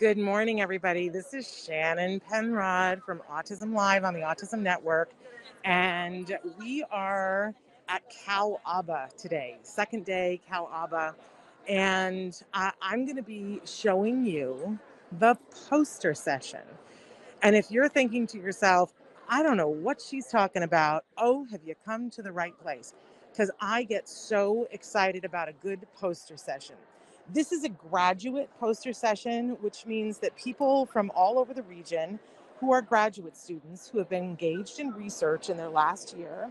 Good morning, everybody. This is Shannon Penrod from Autism Live on the Autism Network, and we are at Cal ABA today, second day Cal ABA, and I'm going to be showing you the poster session. And if you're thinking to yourself, I don't know what she's talking about, oh, have you come to the right place? Because I get so excited about a good poster session. This is a graduate poster session, which means that people from all over the region who are graduate students who have been engaged in research in their last year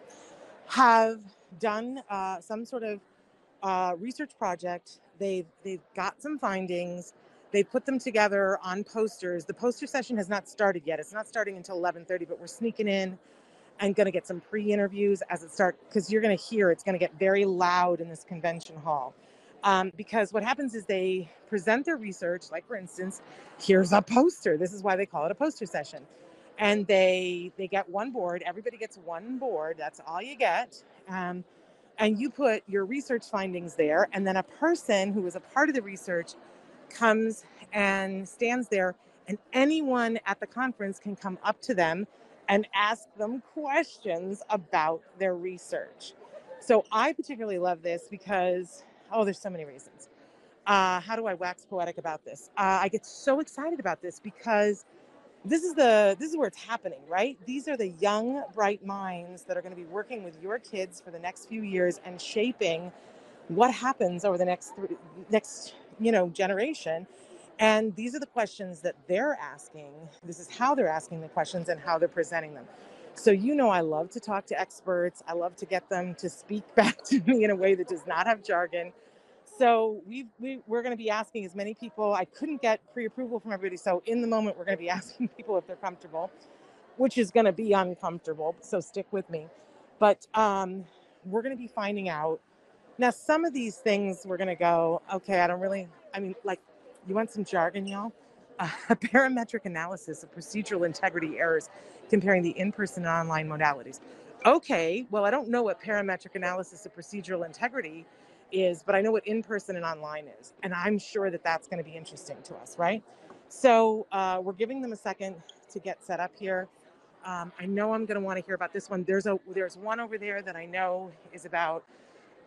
have done uh, some sort of uh, research project. They've, they've got some findings. They put them together on posters. The poster session has not started yet. It's not starting until 11:30, but we're sneaking in and going to get some pre-interviews as it starts because you're going to hear it's going to get very loud in this convention hall. Um, because what happens is they present their research, like for instance, here's a poster. This is why they call it a poster session. And they they get one board. Everybody gets one board. That's all you get. Um, and you put your research findings there, and then a person who was a part of the research comes and stands there, and anyone at the conference can come up to them and ask them questions about their research. So I particularly love this because Oh, there's so many reasons. Uh, how do I wax poetic about this? Uh, I get so excited about this because this is the this is where it's happening, right? These are the young, bright minds that are going to be working with your kids for the next few years and shaping what happens over the next next you know generation. And these are the questions that they're asking. This is how they're asking the questions and how they're presenting them. So, you know, I love to talk to experts. I love to get them to speak back to me in a way that does not have jargon. So, we, we, we're going to be asking as many people. I couldn't get pre approval from everybody. So, in the moment, we're going to be asking people if they're comfortable, which is going to be uncomfortable. So, stick with me. But um, we're going to be finding out. Now, some of these things we're going to go, okay, I don't really, I mean, like, you want some jargon, y'all? a parametric analysis of procedural integrity errors comparing the in-person and online modalities. Okay, well, I don't know what parametric analysis of procedural integrity is, but I know what in-person and online is, and I'm sure that that's going to be interesting to us, right? So uh, we're giving them a second to get set up here. Um, I know I'm going to want to hear about this one. There's a there's one over there that I know is about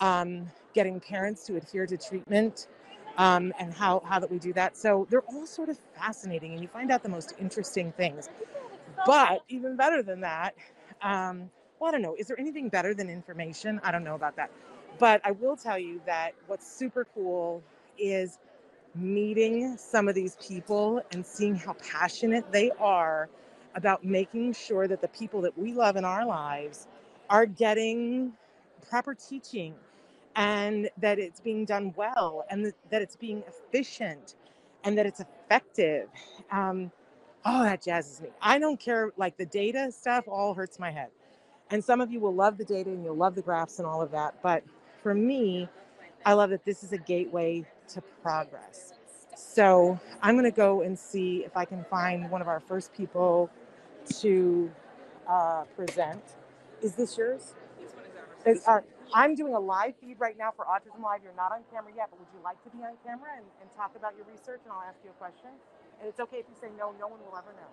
um, getting parents to adhere to treatment um, and how, how that we do that. So they're all sort of fascinating, and you find out the most interesting things. But even better than that, um, well, I don't know. Is there anything better than information? I don't know about that. But I will tell you that what's super cool is meeting some of these people and seeing how passionate they are about making sure that the people that we love in our lives are getting proper teaching and that it's being done well and that it's being efficient and that it's effective. Um, oh, that jazzes me. I don't care, like the data stuff all hurts my head. And some of you will love the data and you'll love the graphs and all of that. But for me, I love that this is a gateway to progress. So I'm going to go and see if I can find one of our first people to uh, present. Is this yours? This one is ours. I'm doing a live feed right now for Autism Live. You're not on camera yet, but would you like to be on camera and, and talk about your research and I'll ask you a question? And it's okay if you say no, no one will ever know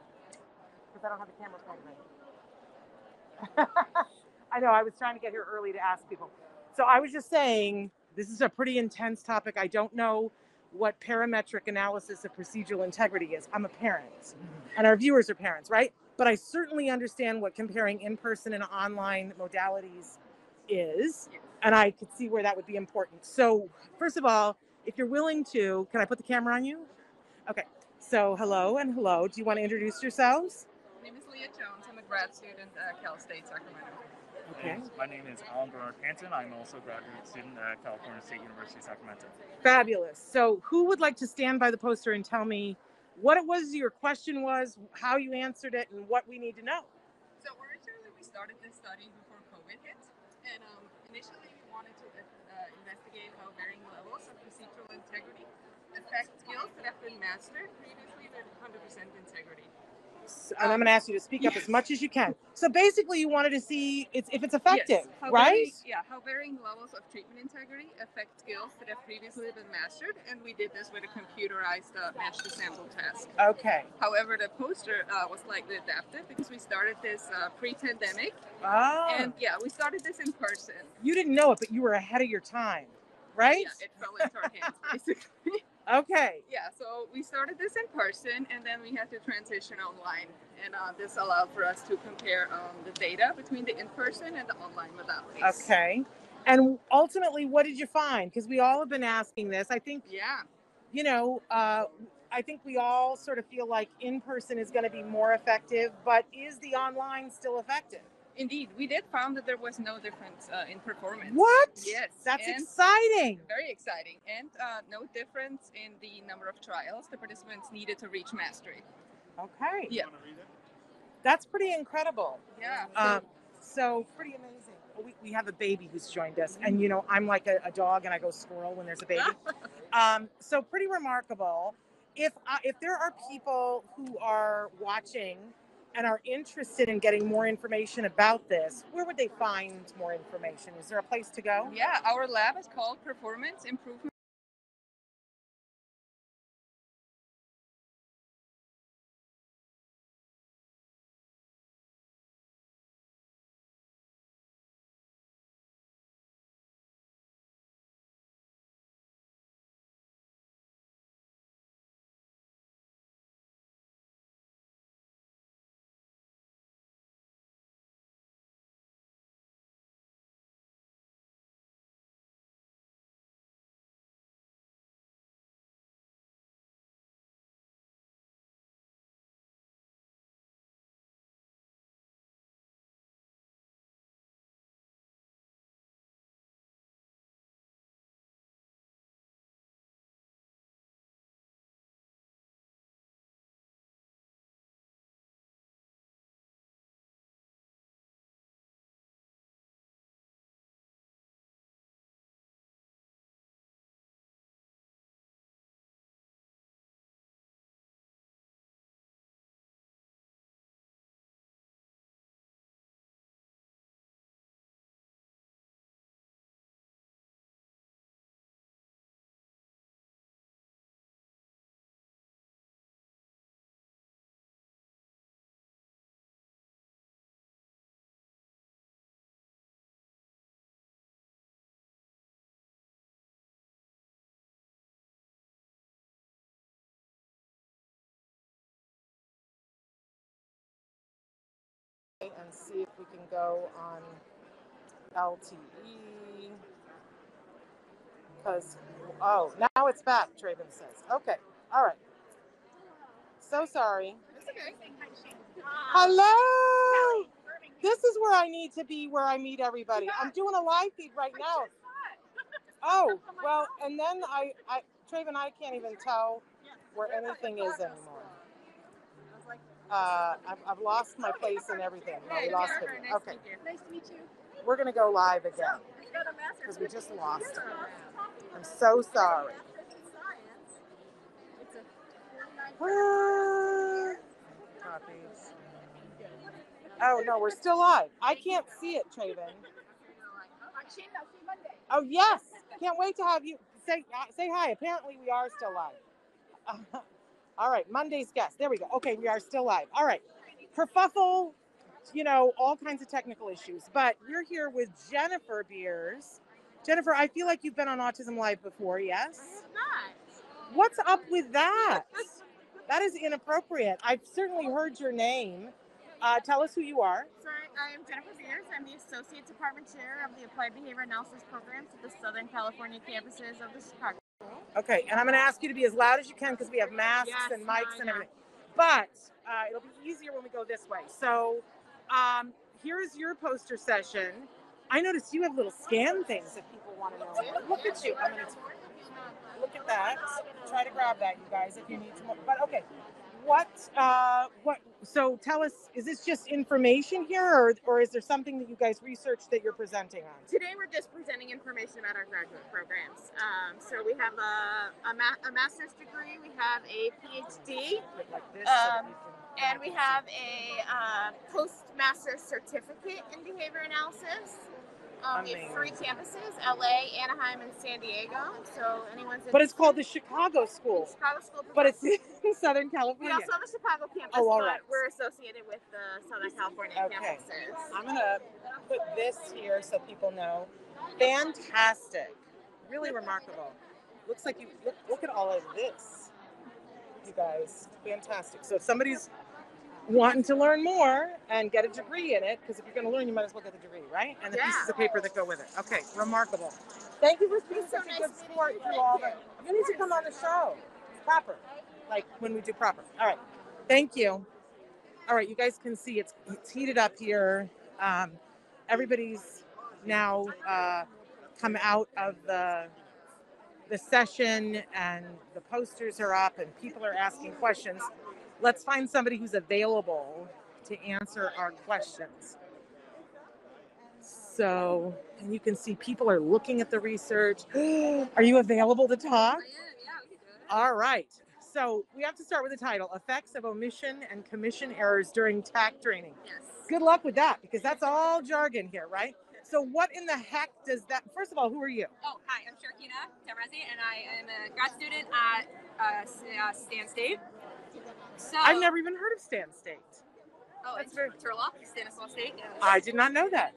because I don't have a camera pointing right I know, I was trying to get here early to ask people. So I was just saying, this is a pretty intense topic. I don't know what parametric analysis of procedural integrity is. I'm a parent, and our viewers are parents, right? But I certainly understand what comparing in person and online modalities is, and I could see where that would be important. So, first of all, if you're willing to, can I put the camera on you? Okay. So, hello and hello. Do you want to introduce yourselves? My name is Leah Jones. I'm a grad student at Cal State Sacramento. Okay. My name is Alan Bernard Panton. I'm also a graduate student at California State University, Sacramento. Fabulous. So, who would like to stand by the poster and tell me what it was your question was, how you answered it, and what we need to know. So originally we started this study before COVID hit, and um, initially we wanted to uh, investigate how varying levels of procedural integrity affect skills that have been mastered previously with 100% integrity. S- And I'm going to ask you to speak up as much as you can. So basically, you wanted to see it's, if it's Yes, effective, how right? varying- yeah, how varying levels of treatment integrity affect skills that have previously been mastered, and we did this with a computerized uh, match to sample task. Okay. However, the poster uh, was slightly adapted because we started this uh, pre-pandemic, Oh, and yeah, we started this in person. you didn't know it, but you were ahead of your time, right? Yeah, it fell into our hands basically. Okay. yeah, so we started this in person, and then we had to transition online, and uh, this allowed for us to compare um, the data between the in-person and the online modalities. Okay. And ultimately, what did you find? Because we all have been asking this. I think, Yeah. you know, uh, I think we all sort of feel like in person is going to be more effective, but is the online still effective? Indeed, we did found that there was no difference uh, in performance. What? Yes, That's and- exciting. Very exciting, and uh, no difference in the number of trials the participants needed to reach mastery. Okay. Yeah. You wanna read it? That's pretty incredible. Yeah. Um, so pretty amazing. We, we have a baby who's joined us, and you know I'm like a, a dog, and I go squirrel when there's a baby. um, so pretty remarkable. If uh, if there are people who are watching and are interested in getting more information about this, where would they find more information? Is there a place to go? yeah, our lab is called Performance Improvement. And see if we can go on LTE. Because oh, now it's back. Traven says. Okay. All right. So sorry. Hello. This is where I need to be, where I meet everybody. I'm doing a live feed right now. Oh, well, and then I, I, Traven, I can't even tell where anything is anymore. Uh, I've, I've lost my place and everything. No, we lost it. Okay, Nice to meet you. we're gonna go live again because we just lost it. I'm so sorry. Copies. Oh no, we're still live. I can't see it, Traven. Oh yes, can't wait to have you say uh, say hi. Apparently we are still live. all right, Monday's guest. There we go. Okay, we are still live. All right, kerfuffle, you know, all kinds of technical issues, but we're here with Jennifer Beers. Jennifer, I feel like you've been on Autism Live before. Yes. Not. What's up with that? That is inappropriate. I've certainly heard your name. Uh, tell us who you are. Sorry, I am Jennifer Beers. I'm the Associate Department Chair of the Applied Behavior Analysis Programs at the Southern California campuses of the Chicago. Okay, and I'm going to ask you to be as loud as you can because we have masks Yes, and mics I and everything. But uh, it'll be easier when we go this way. So um, here's your poster session. I noticed you have little scan things if people want to know. Look at you. I'm gonna look look at that. Try to grab that, you guys, if you need some. more. But okay, what? Uh, what? So tell us, is this just information here, or or is there something that you guys researched that you're presenting on? Today we're just presenting information about our graduate programs. Um, so we have a, a, ma- a master's degree, we have a PhD, Um, and we have a uh, postmaster's certificate in behavior analysis. Um, we have three campuses: LA, Anaheim, and San Diego. So anyone's But it's called the Chicago School, Chicago School. but it's in Southern California. we also have a Chicago campus, Oh, all but we're associated with the Southern California Okay. campuses. I'm gonna put this here so people know. Fantastic, really remarkable. Looks like you look, look at all of this, you guys. Fantastic. So if somebody's wanting to learn more and get a degree in it, because if you're going to learn, you might as well get the degree, right? And the Yeah. pieces of paper that go with it. Okay, remarkable. Thank you for being So such a nice good sport you. through all the. You need to come on the show. Proper, like when we do proper. All right. Thank you. All right, you guys can see it's it's heated up here. Um, everybody's now uh, come out of the the session, and the posters are up, and people are asking questions. Let's find somebody who's available to answer our questions. So, and you can see people are looking at the research. are you available to talk? All right. So we have to start with the title Effects of Omission and Commission Errors During Tact Training. Yes. Good luck with that because that's all jargon here, right? So, what in the heck does that, first of all, who are you? Oh, hi, I'm Sharkina Tamrazi, and I am a grad student at uh, uh, Stan State. So I've never even heard of Stan State. Oh, that's it's very- Turlock, Stanislaus State. yeah. I did not know that.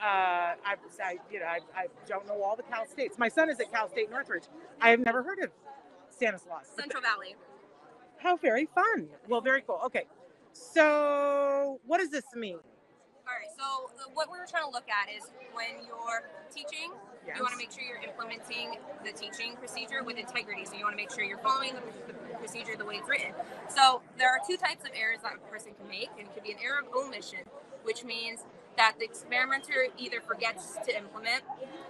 Uh, I, I, you know, I, I don't know all the Cal States. My son is at Cal State Northridge. I have never heard of Stanislaus. Central Valley. How very fun. Well, very cool. Okay. So, what does this mean? All right. So uh, what we were trying to look at is when you're teaching, Yes. you want to make sure you're implementing the teaching procedure with integrity. So you want to make sure you're following the, the procedure the way it's written. So there are two types of errors that a person can make, and it could be an error of omission, which means that the experimenter either forgets to implement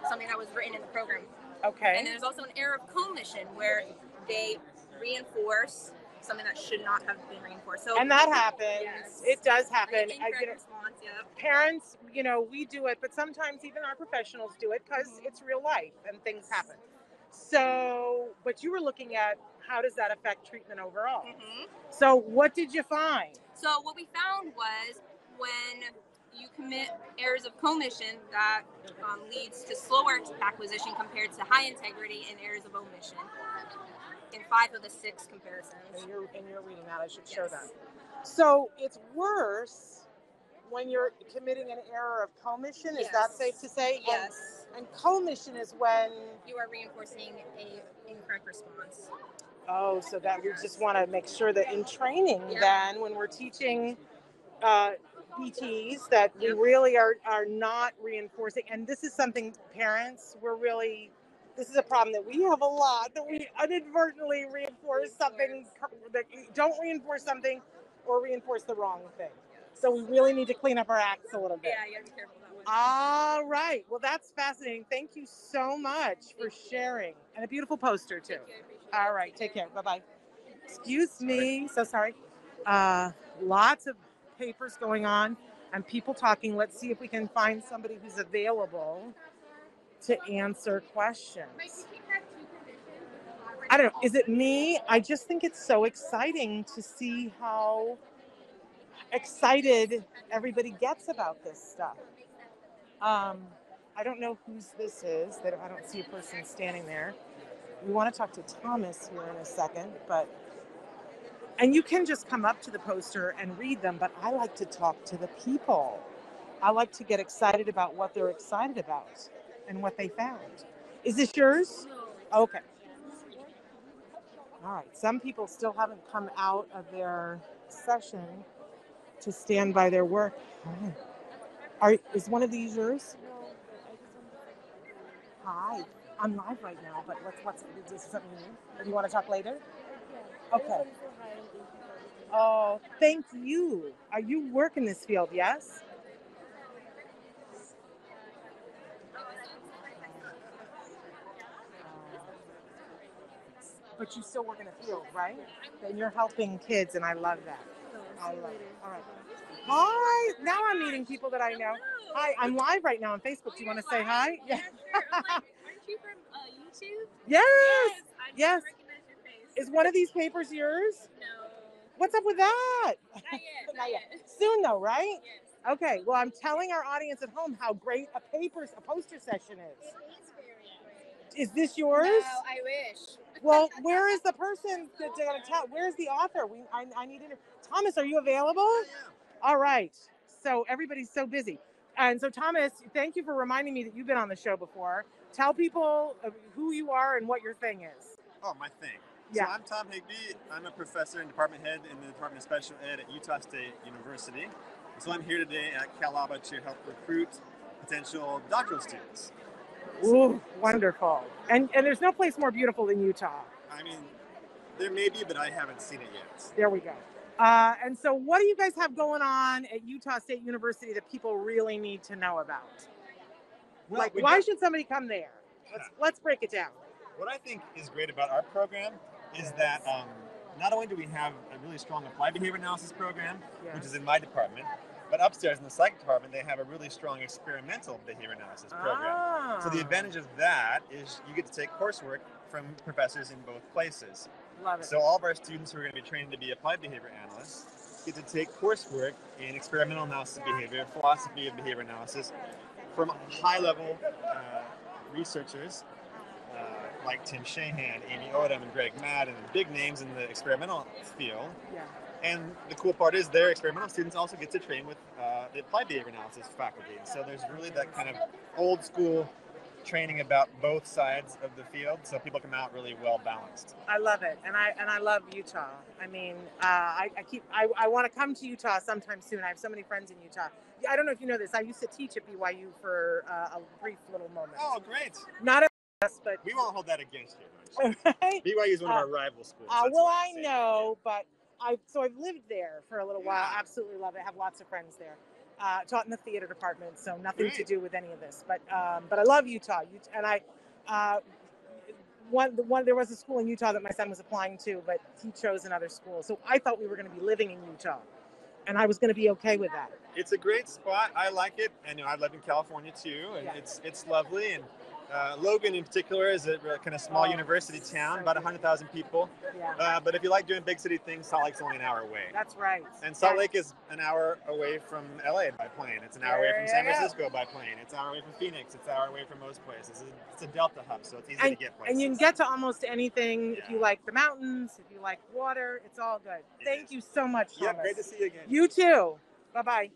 something that was written in the program Okay. And there's also an error of commission where they reinforce something that should not have been reinforced. So and that happens. Yes. It does happen. I, incorrect you know, response, yeah. parents, you know, we do it, but sometimes even our professionals do it because it's real life and things happen. So, but you were looking at how does that affect treatment overall? hmm So, what did you find? So what we found was when you commit errors of commission, that um, leads to slower acquisition compared to high integrity and errors of omission in five of the six comparisons. And you're and you're reading that. I should show that. So it's worse when you're committing an error of commission. Is that safe to say? Yes. And, commission is when You are reinforcing a incorrect response. oh, so that we just want to make sure that in training, Yeah. then when we're teaching uh, BTs, that we really are are not reinforcing. And this is something parents we're really. This is a problem that we have a lot that we inadvertently reinforce something that don't reinforce something or reinforce the wrong thing. So we really need to clean up our acts a little bit. Yeah, you gotta be careful with that one. All right. Well, that's fascinating. Thank you so much for sharing. And a beautiful poster, too. Thank you, I appreciate it. All right. Take care. Bye bye. Excuse me. So sorry. Uh, lots of papers going on and people talking. Let's see if we can find somebody who's available to answer questions. I don't know. Is it me? I just think it's so exciting to see how excited everybody gets about this stuff. Um, I don't know whose this is. Don't- I don't see a person standing there. We want to talk to Thomas here in a second, but and you can just come up to the poster and read them. But I like to talk to the people. I like to get excited about what they're excited about and what they found. Is this yours? Okay. All right. Some people still haven't come out of their session to stand by their work. Are, is one of these yours? Hi. I'm live right now, but what's what's is this something new? Do you want to talk later? Okay. Oh, thank you. Are you work in this field? Yes. But you still work in the field, right? And you're helping kids, and I love that. I love it. All right. Hi. Now I'm meeting people that I know. Hi. I'm live right now on Facebook. Do you want to say hi? Yeah, sure. I'm like, aren't you from uh, YouTube? Yes. Yes. recognize your face. Is one of these papers yours? No. What's up with that? Not yet. Not yet. Soon though, right? Yes. Okay. Well, I'm telling our audience at home how great a papers, a poster session is. It is very great. Is this yours? No, I wish. Well, where is the person that's going to tell? Where's the author? We, I, I need to. Thomas, are you available? All right. So everybody's so busy, and so Thomas, thank you for reminding me that you've been on the show before. Tell people who you are and what your thing is. Oh, my thing. Yeah. So I'm Tom Higbee. I'm a professor and department head in the Department of Special Ed at Utah State University. So I'm here today at Calaba to help recruit potential doctoral students. Ooh, wonderful. And and there's no place more beautiful than Utah. I mean, there may be, but I haven't seen it yet. There we go. Uh, and so, what do you guys have going on at Utah State University that people really need to know about? Well, like, why got- should somebody come there? Let's let's break it down. What I think is great about our program is that um, not only do we have a really strong applied behavior analysis program, which is in my department, but upstairs in the psych department, they have a really strong experimental behavior analysis program. So the Ah. advantage of that is you get to take coursework from professors in both places. Love it. So all of our students who are going to be trained to be applied behavior analysts get to take coursework in experimental analysis of behavior, philosophy of behavior analysis, from high-level uh, researchers uh, like Tim Shahan, Amy Odum, and Greg Madden, and big names in the experimental field. Yeah. And the cool part is their experimental students also get to train with uh, the applied behavior analysis faculty. So there's really that kind of old school training about both sides of the field, so people come out really well balanced. I love it, and I and I love Utah. I mean, uh, I, I keep I, I want to come to Utah sometime soon. I have so many friends in Utah. I don't know if you know this. I used to teach at BYU for uh, a brief little moment. Oh, great! Not us, but We won't hold that against you. Right? BYU is one of Uh, our rival schools. Uh, well, I know, but I so I've lived there for a little while. Absolutely love it. Have lots of friends there. Uh, taught in the theater department, so nothing to do with any of this. But um, but I love Utah, and I uh, one the one there was a school in Utah that my son was applying to, but he chose another school. So I thought we were going to be living in Utah, and I was going to be okay with that. It's a great spot. I like it. I know I live in California too, and Yeah. it's it's lovely. And uh, Logan, in particular, is a kind of small university town, about good. 100,000 people. Yeah, Uh, but if you like doing big city things, Salt Lake's only an hour away. that's right. And Salt Yeah. Lake is an hour away from LA by plane. It's an hour away from San. Francisco by plane. It's an hour away from Phoenix. It's an hour away from most places. It's a, delta hub, so it's easy And, to get places. and you can get to almost anything if you like the mountains, if you like water. It's all good. It Thank is. you so much, Thomas. Yeah, great to see you again. You too. Bye bye.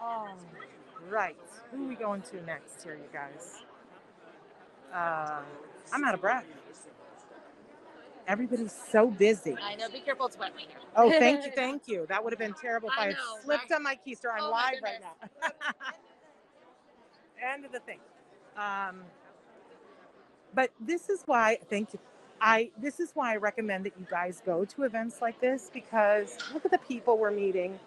All right. Who are we going to next here, you guys? Uh, I'm out of breath. Everybody's so busy. I know. Be careful. It's wet right here. Oh, thank you, thank you. That would have been terrible if I, I had know, slipped right? on my keister. I'm Oh, live right now. End of the thing. Um, but this is why, thank you. I this is why I recommend that you guys go to events like this because look at the people we're meeting,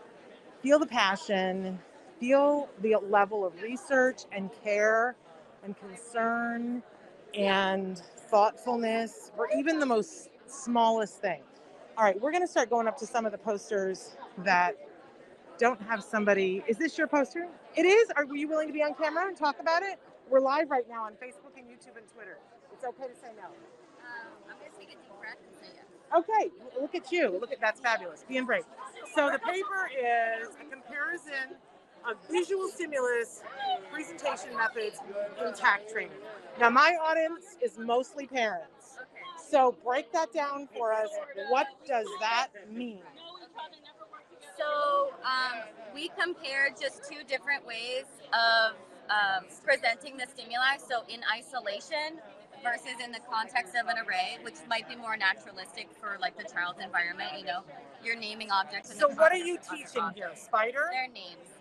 feel the passion, feel the level of research and care and concern and thoughtfulness for even the most smallest thing. All right, we're going to start going up to some of the posters that don't have somebody. Is this your poster? It is. Are you willing to be on camera and talk about it? We're live right now on Facebook and YouTube and Twitter. It's okay to say no. Um, I'm going to take a deep breath and say yes. Okay, look at you. Look at that's fabulous. Being brave. So the paper is a comparison of visual stimulus presentation methods in tact training. Now my audience is mostly parents. So break that down for us. What does that mean? So um, we compared just two different ways of um, presenting the stimuli. So in isolation versus in the context of an array, which might be more naturalistic for like the child's environment. You know, you're naming objects. In So what are you teaching here? Spider? Their names.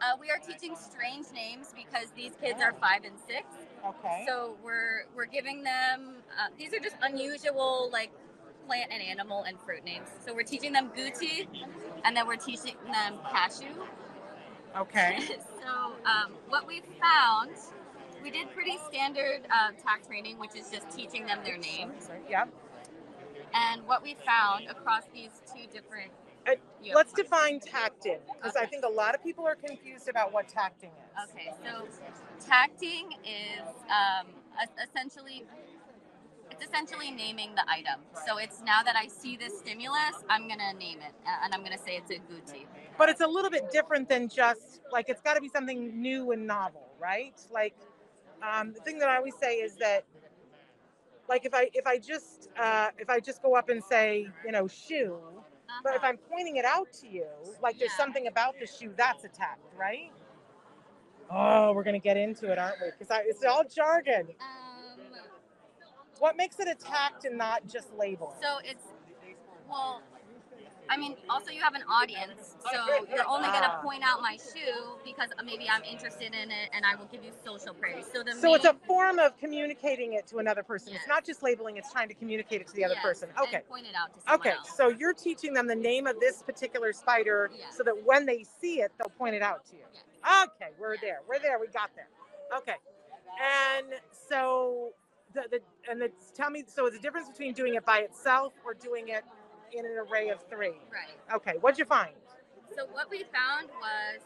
Uh, we are teaching strange names because these kids are five and six. Okay. So we're we're giving them uh, these are just unusual like plant and animal and fruit names. So we're teaching them Gucci, and then we're teaching them cashew. Okay. so um, what we found we did pretty standard uh, tact training, which is just teaching them their name. Yeah. And what we found across these two different. Uh, Let's define tacting because I think a lot of people are confused about what tacting is. Okay, so tacting is um, essentially it's essentially naming the item. So it's now that I see this stimulus, I'm gonna name it, and I'm gonna say it's a guti. But it's a little bit different than just like it's got to be something new and novel, right? Like um, the thing that I always say is that like if I if I just uh, if I just go up and say you know shoe, but if Uh-huh. I'm pointing it out to you, like there's something about the shoe that's attacked, right? Oh, we're gonna get into it, aren't we? Because it's all jargon. Um, What makes it attacked and not just labeled? so it's well, I mean, also you have an audience, so you're only gonna Ah. point out my shoe because maybe I'm interested in it, and I will give you social praise. So the So it's a form of communicating it to another person. It's not just labeling; it's trying to communicate it to the other yes, person. Okay. point it out to someone Okay, else. so you're teaching them the name of this particular spider Yeah. so that when they see it, they'll point it out to you. Yes. Okay, we're there. We're there. We got there. Okay. And so the, the and the, tell me so the difference between doing it by itself or doing it in an array of three. Right. Okay, what'd you find? So what we found was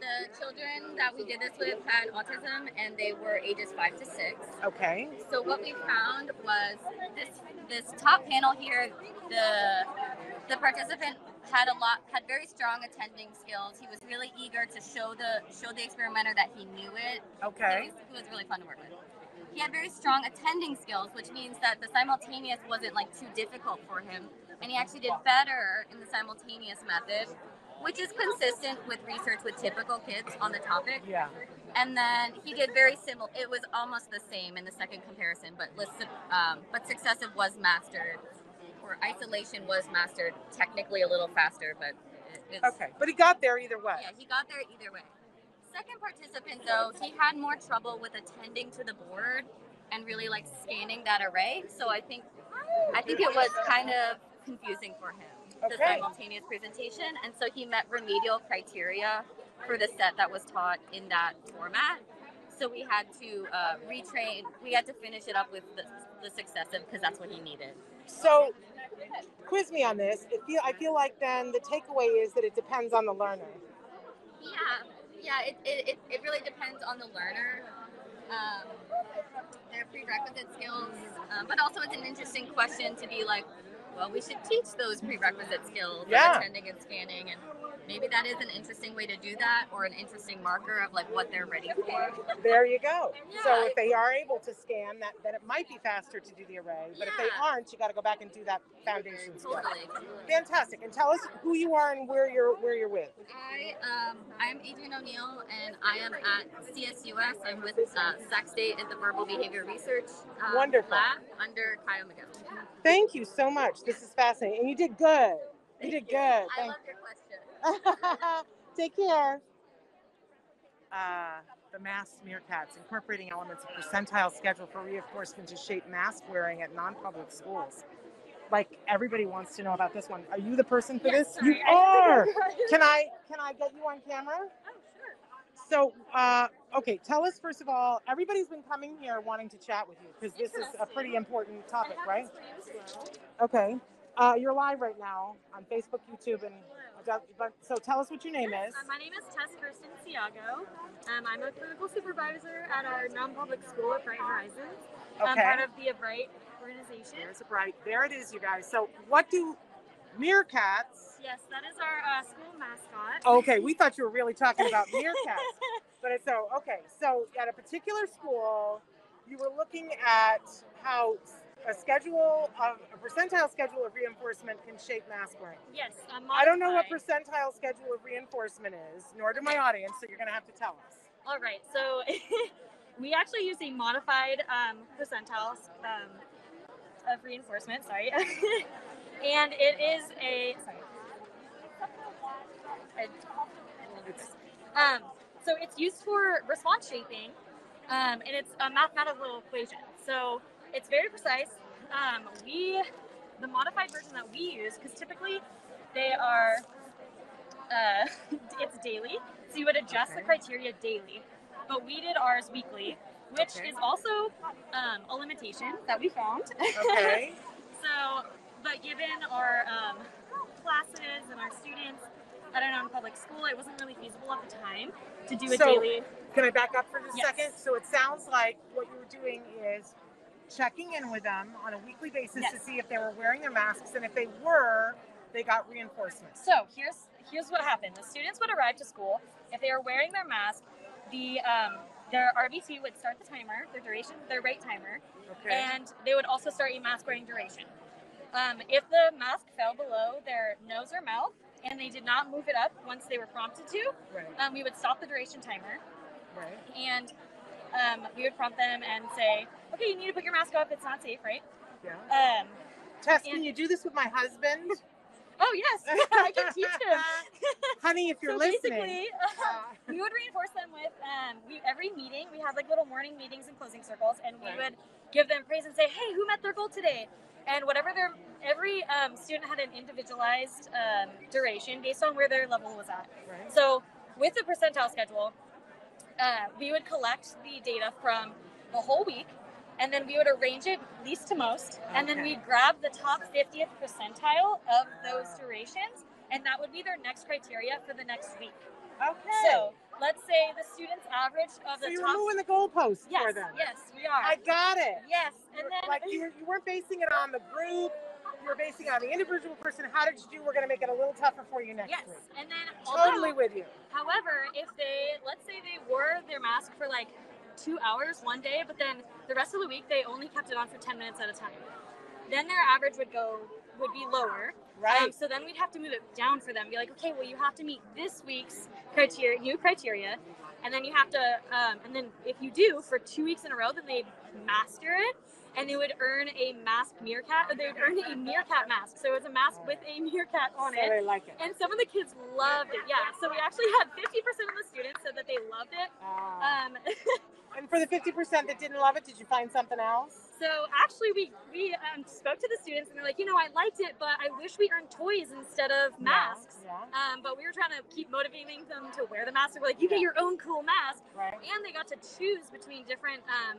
the children that we did this with had autism and they were ages five to six. Okay. So what we found was this this top panel here, the the participant had a lot had very strong attending skills. He was really eager to show the show the experimenter that he knew it. Okay. He was, he was really fun to work with. He had very strong attending skills, which means that the simultaneous wasn't like too difficult for him, and he actually did better in the simultaneous method, which is consistent with research with typical kids on the topic. Yeah. And then he did very similar. It was almost the same in the second comparison, but listen, um, but successive was mastered, or isolation was mastered technically a little faster, but it, Okay. But he got there either way. yeah, he got there either way. Second participant though, he had more trouble with attending to the board and really like scanning that array. So I think I think it was kind of confusing for him the simultaneous presentation, and so he met remedial criteria for the set that was taught in that format. So we had to uh, retrain. We had to finish it up with the, the successive because that's what he needed. So quiz me on this. Feel, I feel like then the takeaway is that it depends on the learner. Yeah, yeah. It, it, it, it really depends on the learner. Um, their prerequisite skills, um, but also it's an interesting question to be like, well, we should teach those prerequisite skills Yeah. of attending and scanning, and maybe that is an interesting way to do that, or an interesting marker of like what they're ready for. There you go. So if they are able to scan that, then it might be faster to do the array. But if they aren't, you got to go back and do that foundation. Totally. Fantastic. And tell us who you are and where you're where you're with. I um I'm Adrian O'Neill and I am at CSUS. I'm with uh, Sac State at the Verbal Behavior Research um, Wonderful. lab under Caio Miguel. Thank you so much. This is fascinating. And you did good. You did good. I Thank love your question. Take care. Uh, the masked meerkats incorporating elements of percentile schedule for reinforcement to shape mask wearing at non-public schools. Like everybody wants to know about this one. Are you the person for Yes, this? You sorry, I are. Can I can I get you on camera? Oh, sure. So, uh, okay, tell us first of all. Everybody's been coming here wanting to chat with you because this is a pretty important topic, right? Okay. Uh, you're live right now on Facebook, YouTube, and so tell us what your name is. Uh, my name is Tess Kirsten Ciago. Um, I'm a clinical supervisor at our non-public school at Bright Horizons. Okay. I'm part of the Bright organization. There's a bright. There it is, you guys. So, what do meerkats? Yes, that is our uh, school mascot. Okay, we thought you were really talking about meerkats, but it's so okay. So, at a particular school, you were looking at how a schedule of a percentile schedule of reinforcement can shape mask wearing. Yes, I don't know what percentile schedule of reinforcement is, nor do my audience. So, you're going to have to tell us. All right, so we actually use a modified um, percentile um, of reinforcement. Sorry, and it is a sorry. Um, so it's used for response shaping, um, and it's a mathematical equation. So it's very precise. Um, we, the modified version that we use, because typically they are, uh, it's daily. So you would adjust the criteria daily, but we did ours weekly. which Okay. is also um, a limitation that we found. Okay. so, but given our um, classes and our students that are not know, in public school, it wasn't really feasible at the time to do a So- daily. Can I back up for just a Yes. second? So it sounds like what you were doing is checking in with them on a weekly basis to see if they were wearing their masks, and if they were, they got reinforcement So here's here's what happened. The students would arrive to school if they were wearing their mask. The um, their RBT would start the timer, their duration, their rate timer, Okay. and they would also start a mask wearing duration. Um, if the mask fell below their nose or mouth and they did not move it up once they were prompted to, right. um, we would stop the duration timer Right. and um, we would prompt them and say, "Okay, you need to put your mask up. It's not safe, right?" Yeah. Um, Tess, and- can you do this with my husband? oh yes, I can teach him. Honey, if you're so listening. basically, uh, we would reinforce them with um, we every meeting we had like little morning meetings and closing circles and we Right. would give them praise and say hey who met their goal today and whatever their every um, student had an individualized um, duration based on where their level was at right. so with the percentile schedule uh, we would collect the data from the whole week and then we would arrange it least to most and then we'd grab the top 50th percentile of those durations and that would be their next criteria for the next week Okay. so let's say the student's average of So the you're top. moving the goalposts yes, for them. yes, we are. I got it. yes, and then like you, were, you weren't basing it on the group. Were basing on the individual person. How did you do? We're going to make it a little tougher for you next yes, week. and then Totally although, with you. however, if they let's say they wore their mask for like two hours one day, but then the rest of the week they only kept it on for ten minutes at a time, then their average would go would be lower. Right. Um, so then we'd have to move it down for them. Be like, okay, well, you have to meet this week's criteria, new criteria, and then you have to, um, and then if you do for two weeks in a row, then they master it, and they would earn a mask meerkat. Or they would earn a meerkat mask. So it's a mask with a meerkat on so it. they like it. And some of the kids loved it. Yeah. So we actually had 50% of the students said that they loved it. Ah. Um, and for the 50% that didn't love it, did you find something else? So actually, we we um, spoke to the students, and they're like, you know, I liked it, but I wish we earned toys instead of masks. Yeah. Um, but we were trying to keep motivating them to wear the mask. We're like, you get your own cool mask, Right. and they got to choose between different. Um,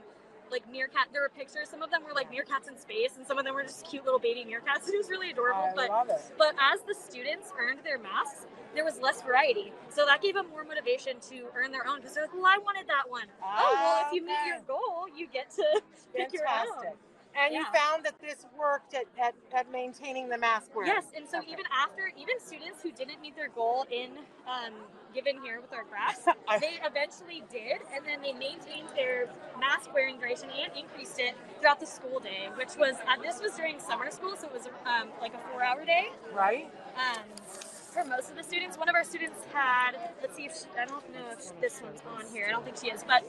like meerkat, there were pictures. Some of them were like meerkats in space, and some of them were just cute little baby meerkats. It was really adorable. I but but as the students earned their masks, there was less variety. So that gave them more motivation to earn their own because they're like, well, I wanted that one. oh, well, if you meet your goal, you get to pick your own. And you found that this worked at, at, at maintaining the mask wearing. Yes, and so Okay. even after, even students who didn't meet their goal in um, given here with our graphs, they eventually did, and then they maintained their mask wearing duration and increased it throughout the school day, which was uh, this was during summer school, so it was um, like a four hour day. right? Um, for most of the students, one of our students had, let's see if she, I don't know if this one's on here. I don't think she is, but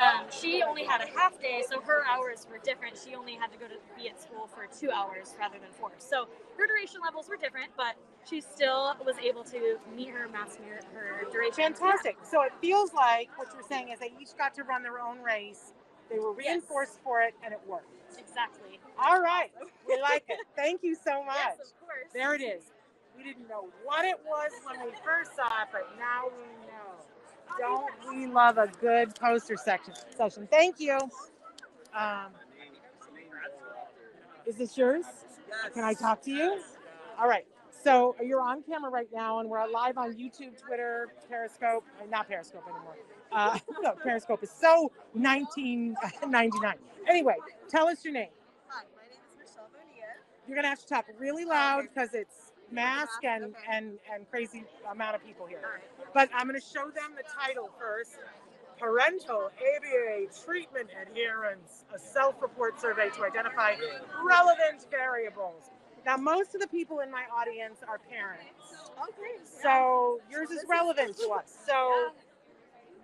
um, she only had a half day, so her hours were different. She only had to go to be at school for two hours rather than four. So her duration levels were different, but she still was able to meet her mass merit, her duration. Fantastic. So it feels like what you're saying is they each got to run their own race. They were Yes. reinforced for it, and it worked. Exactly. All right, we like it. Thank you so much. Yes, of course. There it is. We didn't know what it was when we first saw it, but now we know. Don't we love a good poster section session? Thank you. Um, is this yours? Can I talk to you? All right. So you're on camera right now, and we're live on YouTube, Twitter, Periscope. uh, Not Periscope anymore. Uh, no, Periscope is so 1999. Anyway, tell us your name. Hi, my name is Michelle Bonilla. You're gonna have to talk really loud because it's mask and and and crazy amount of people here. But I'm gonna show them the title first. Parental ABA treatment adherence, a self-report survey to identify relevant variables. Now, most of the people in my audience are parents, Okay. so yours is relevant to us. So,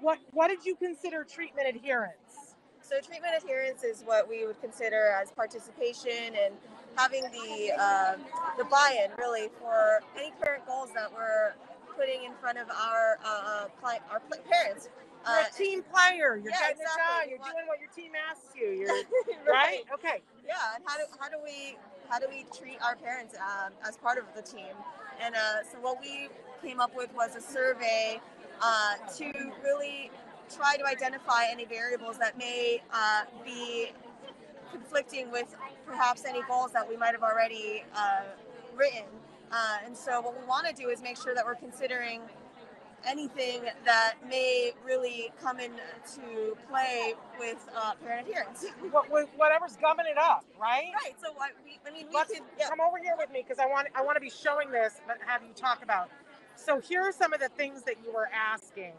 what what did you consider treatment adherence? So treatment adherence is what we would consider as participation and having the uh, the buy-in really for any parent goals that we're putting in front of our uh, our pl- parents. You're Uh, a team player. You're yeah, getting it exactly. done. You're What- doing what your team asks you. You're right. Okay. Yeah, and how do how do we how do we treat our parents um, as part of the team? And uh, so what we came up with was a survey uh, to really try to identify any variables that may uh, be conflicting with perhaps any goals that we might have already uh, written. Uh, and so, what we want to do is make sure that we're considering anything that may really come into play with uh, parent adherence. What, what- whatever's gumming it up, right? Right. So I, we, I mean, we Let's could, yeah. come over here with me because I want I want to be showing this, but have you talk about. So here are some of the things that you were asking.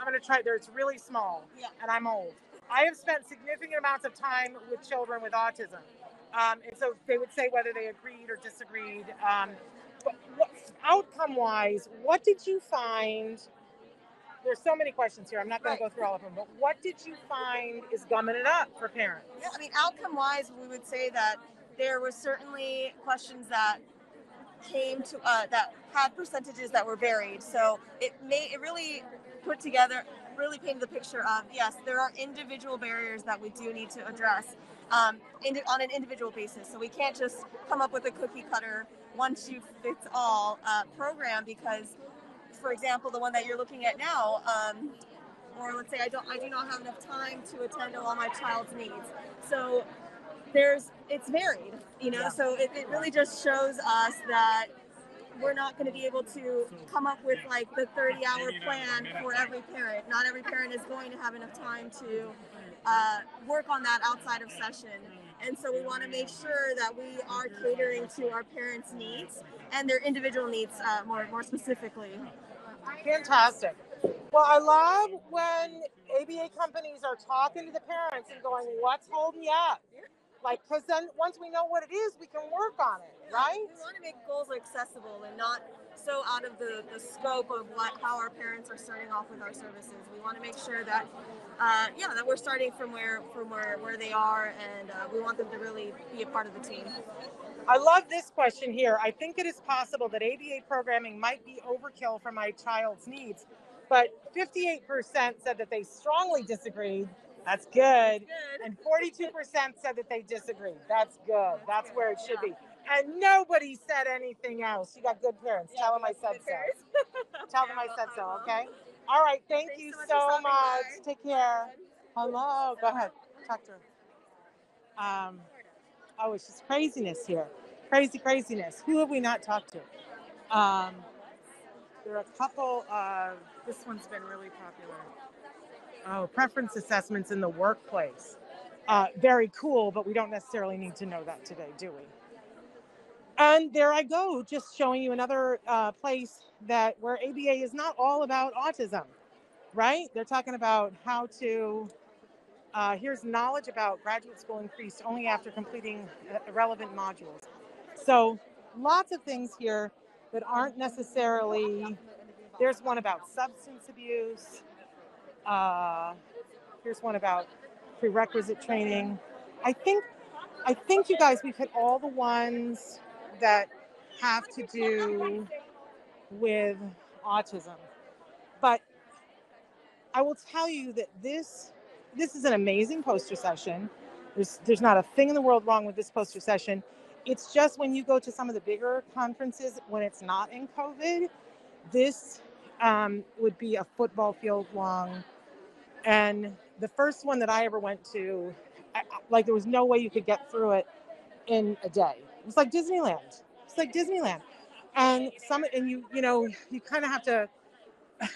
I'm going to try. There, it's really small, Yeah. and I'm old. I have spent significant amounts of time with children with autism, um, and so they would say whether they agreed or disagreed. Um, but what, outcome-wise, what did you find? There's so many questions here. I'm not going to go through all of them. But what did you find is gumming it up for parents? Yeah, I mean, outcome wise, we would say that there were certainly questions that came to uh, that had percentages that were varied. So it may it really put together, really painted the picture of yes, there are individual barriers that we do need to address um, indi- on an individual basis. So we can't just come up with a cookie cutter one shoe fits all uh, program because, for example, the one that you're looking at now. Um, or let's say I don't I do not have enough time to attend to all my child's needs. So there's it's varied, you know. Yeah. So it, it really just shows us that we're not going to be able to come up with like the 30 hour plan for every parent. Not every parent is going to have enough time to uh, work on that outside of session. And so we want to make sure that we are catering to our parents' needs and their individual needs uh, more more specifically. Fantastic. Well, I love when ABA companies are talking to the parents and going, "What's holding you up?" Like, because then once we know what it is, we can work on it, right? We want to make goals accessible and not so out of the, the scope of what how our parents are starting off with our services. We want to make sure that uh, yeah that we're starting from where from where where they are, and uh, we want them to really be a part of the team. I love this question here. I think it is possible that ABA programming might be overkill for my child's needs, but 58% said that they strongly disagreed. That's good. And 42% said that they disagreed. That's good. That's where it should be. And nobody said anything else. You got good parents. Tell them I said so. Tell them I said so, okay? All right. Thank Thanks you so much much. Take care. Hello. Go ahead. Talk to her. Um, oh, it's just craziness here. Crazy, craziness. Who have we not talked to? Um, there are a couple of, this one's been really popular. Oh, preference assessments in the workplace. Uh, very cool, but we don't necessarily need to know that today, do we? And there I go, just showing you another uh, place that where ABA is not all about autism, right? They're talking about how to. Uh, here's knowledge about graduate school increased only after completing uh, relevant modules. So lots of things here that aren't necessarily. There's one about substance abuse. Uh, here's one about prerequisite training. I think, I think you guys we've hit all the ones that have to do with autism. But I will tell you that this this is an amazing poster session. There's there's not a thing in the world wrong with this poster session. It's just when you go to some of the bigger conferences when it's not in COVID, this um, would be a football field long. And the first one that I ever went to, I, like there was no way you could get through it in a day. It was like Disneyland. It's like Disneyland. And some and you you know you kind of have to.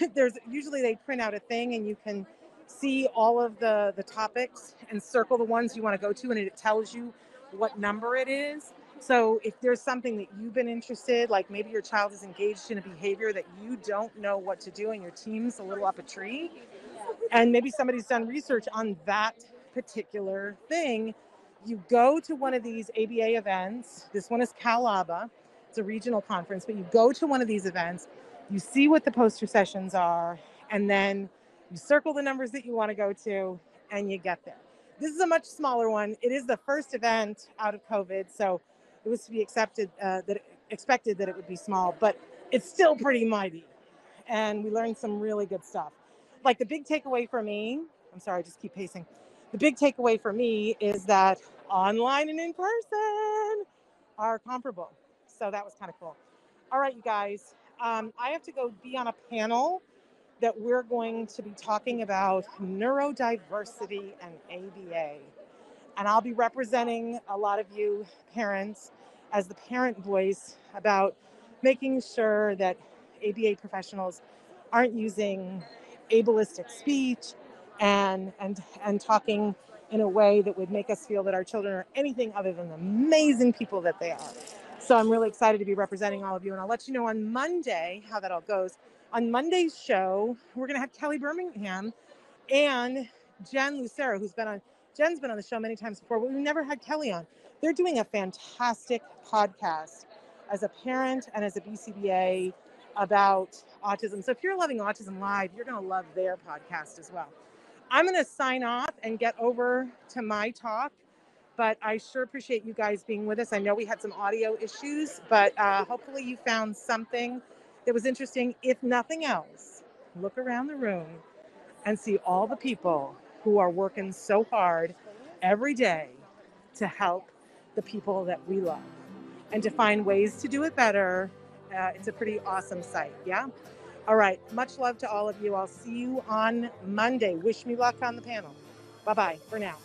there's usually they print out a thing and you can see all of the the topics and circle the ones you want to go to and it tells you what number it is. So if there's something that you've been interested, like maybe your child is engaged in a behavior that you don't know what to do and your team's a little up a tree, and maybe somebody's done research on that particular thing, you go to one of these ABA events. This one is CalABA. It's a regional conference, but you go to one of these events, you see what the poster sessions are, and then you circle the numbers that you want to go to, and you get there. This is a much smaller one. It is the first event out of COVID, so it was to be accepted uh, that expected that it would be small, but it's still pretty mighty, and we learned some really good stuff. Like the big takeaway for me, I'm sorry, I just keep pacing. The big takeaway for me is that online and in person are comparable. So that was kind of cool. All right, you guys, um, I have to go be on a panel that we're going to be talking about neurodiversity and ABA. And I'll be representing a lot of you parents as the parent voice about making sure that ABA professionals aren't using ableistic speech and and and talking in a way that would make us feel that our children are anything other than the amazing people that they are. So I'm really excited to be representing all of you and I'll let you know on Monday how that all goes. On Monday's show, we're going to have Kelly Birmingham and Jen Lucero who's been on Jen's been on the show many times before, but we've never had Kelly on. They're doing a fantastic podcast as a parent and as a BCBA about autism. So if you're loving Autism Live, you're going to love their podcast as well. I'm going to sign off and get over to my talk, but I sure appreciate you guys being with us. I know we had some audio issues, but uh, hopefully you found something that was interesting. If nothing else, look around the room and see all the people who are working so hard every day to help the people that we love and to find ways to do it better. Uh, it's a pretty awesome site. Yeah. All right. Much love to all of you. I'll see you on Monday. Wish me luck on the panel. Bye bye for now.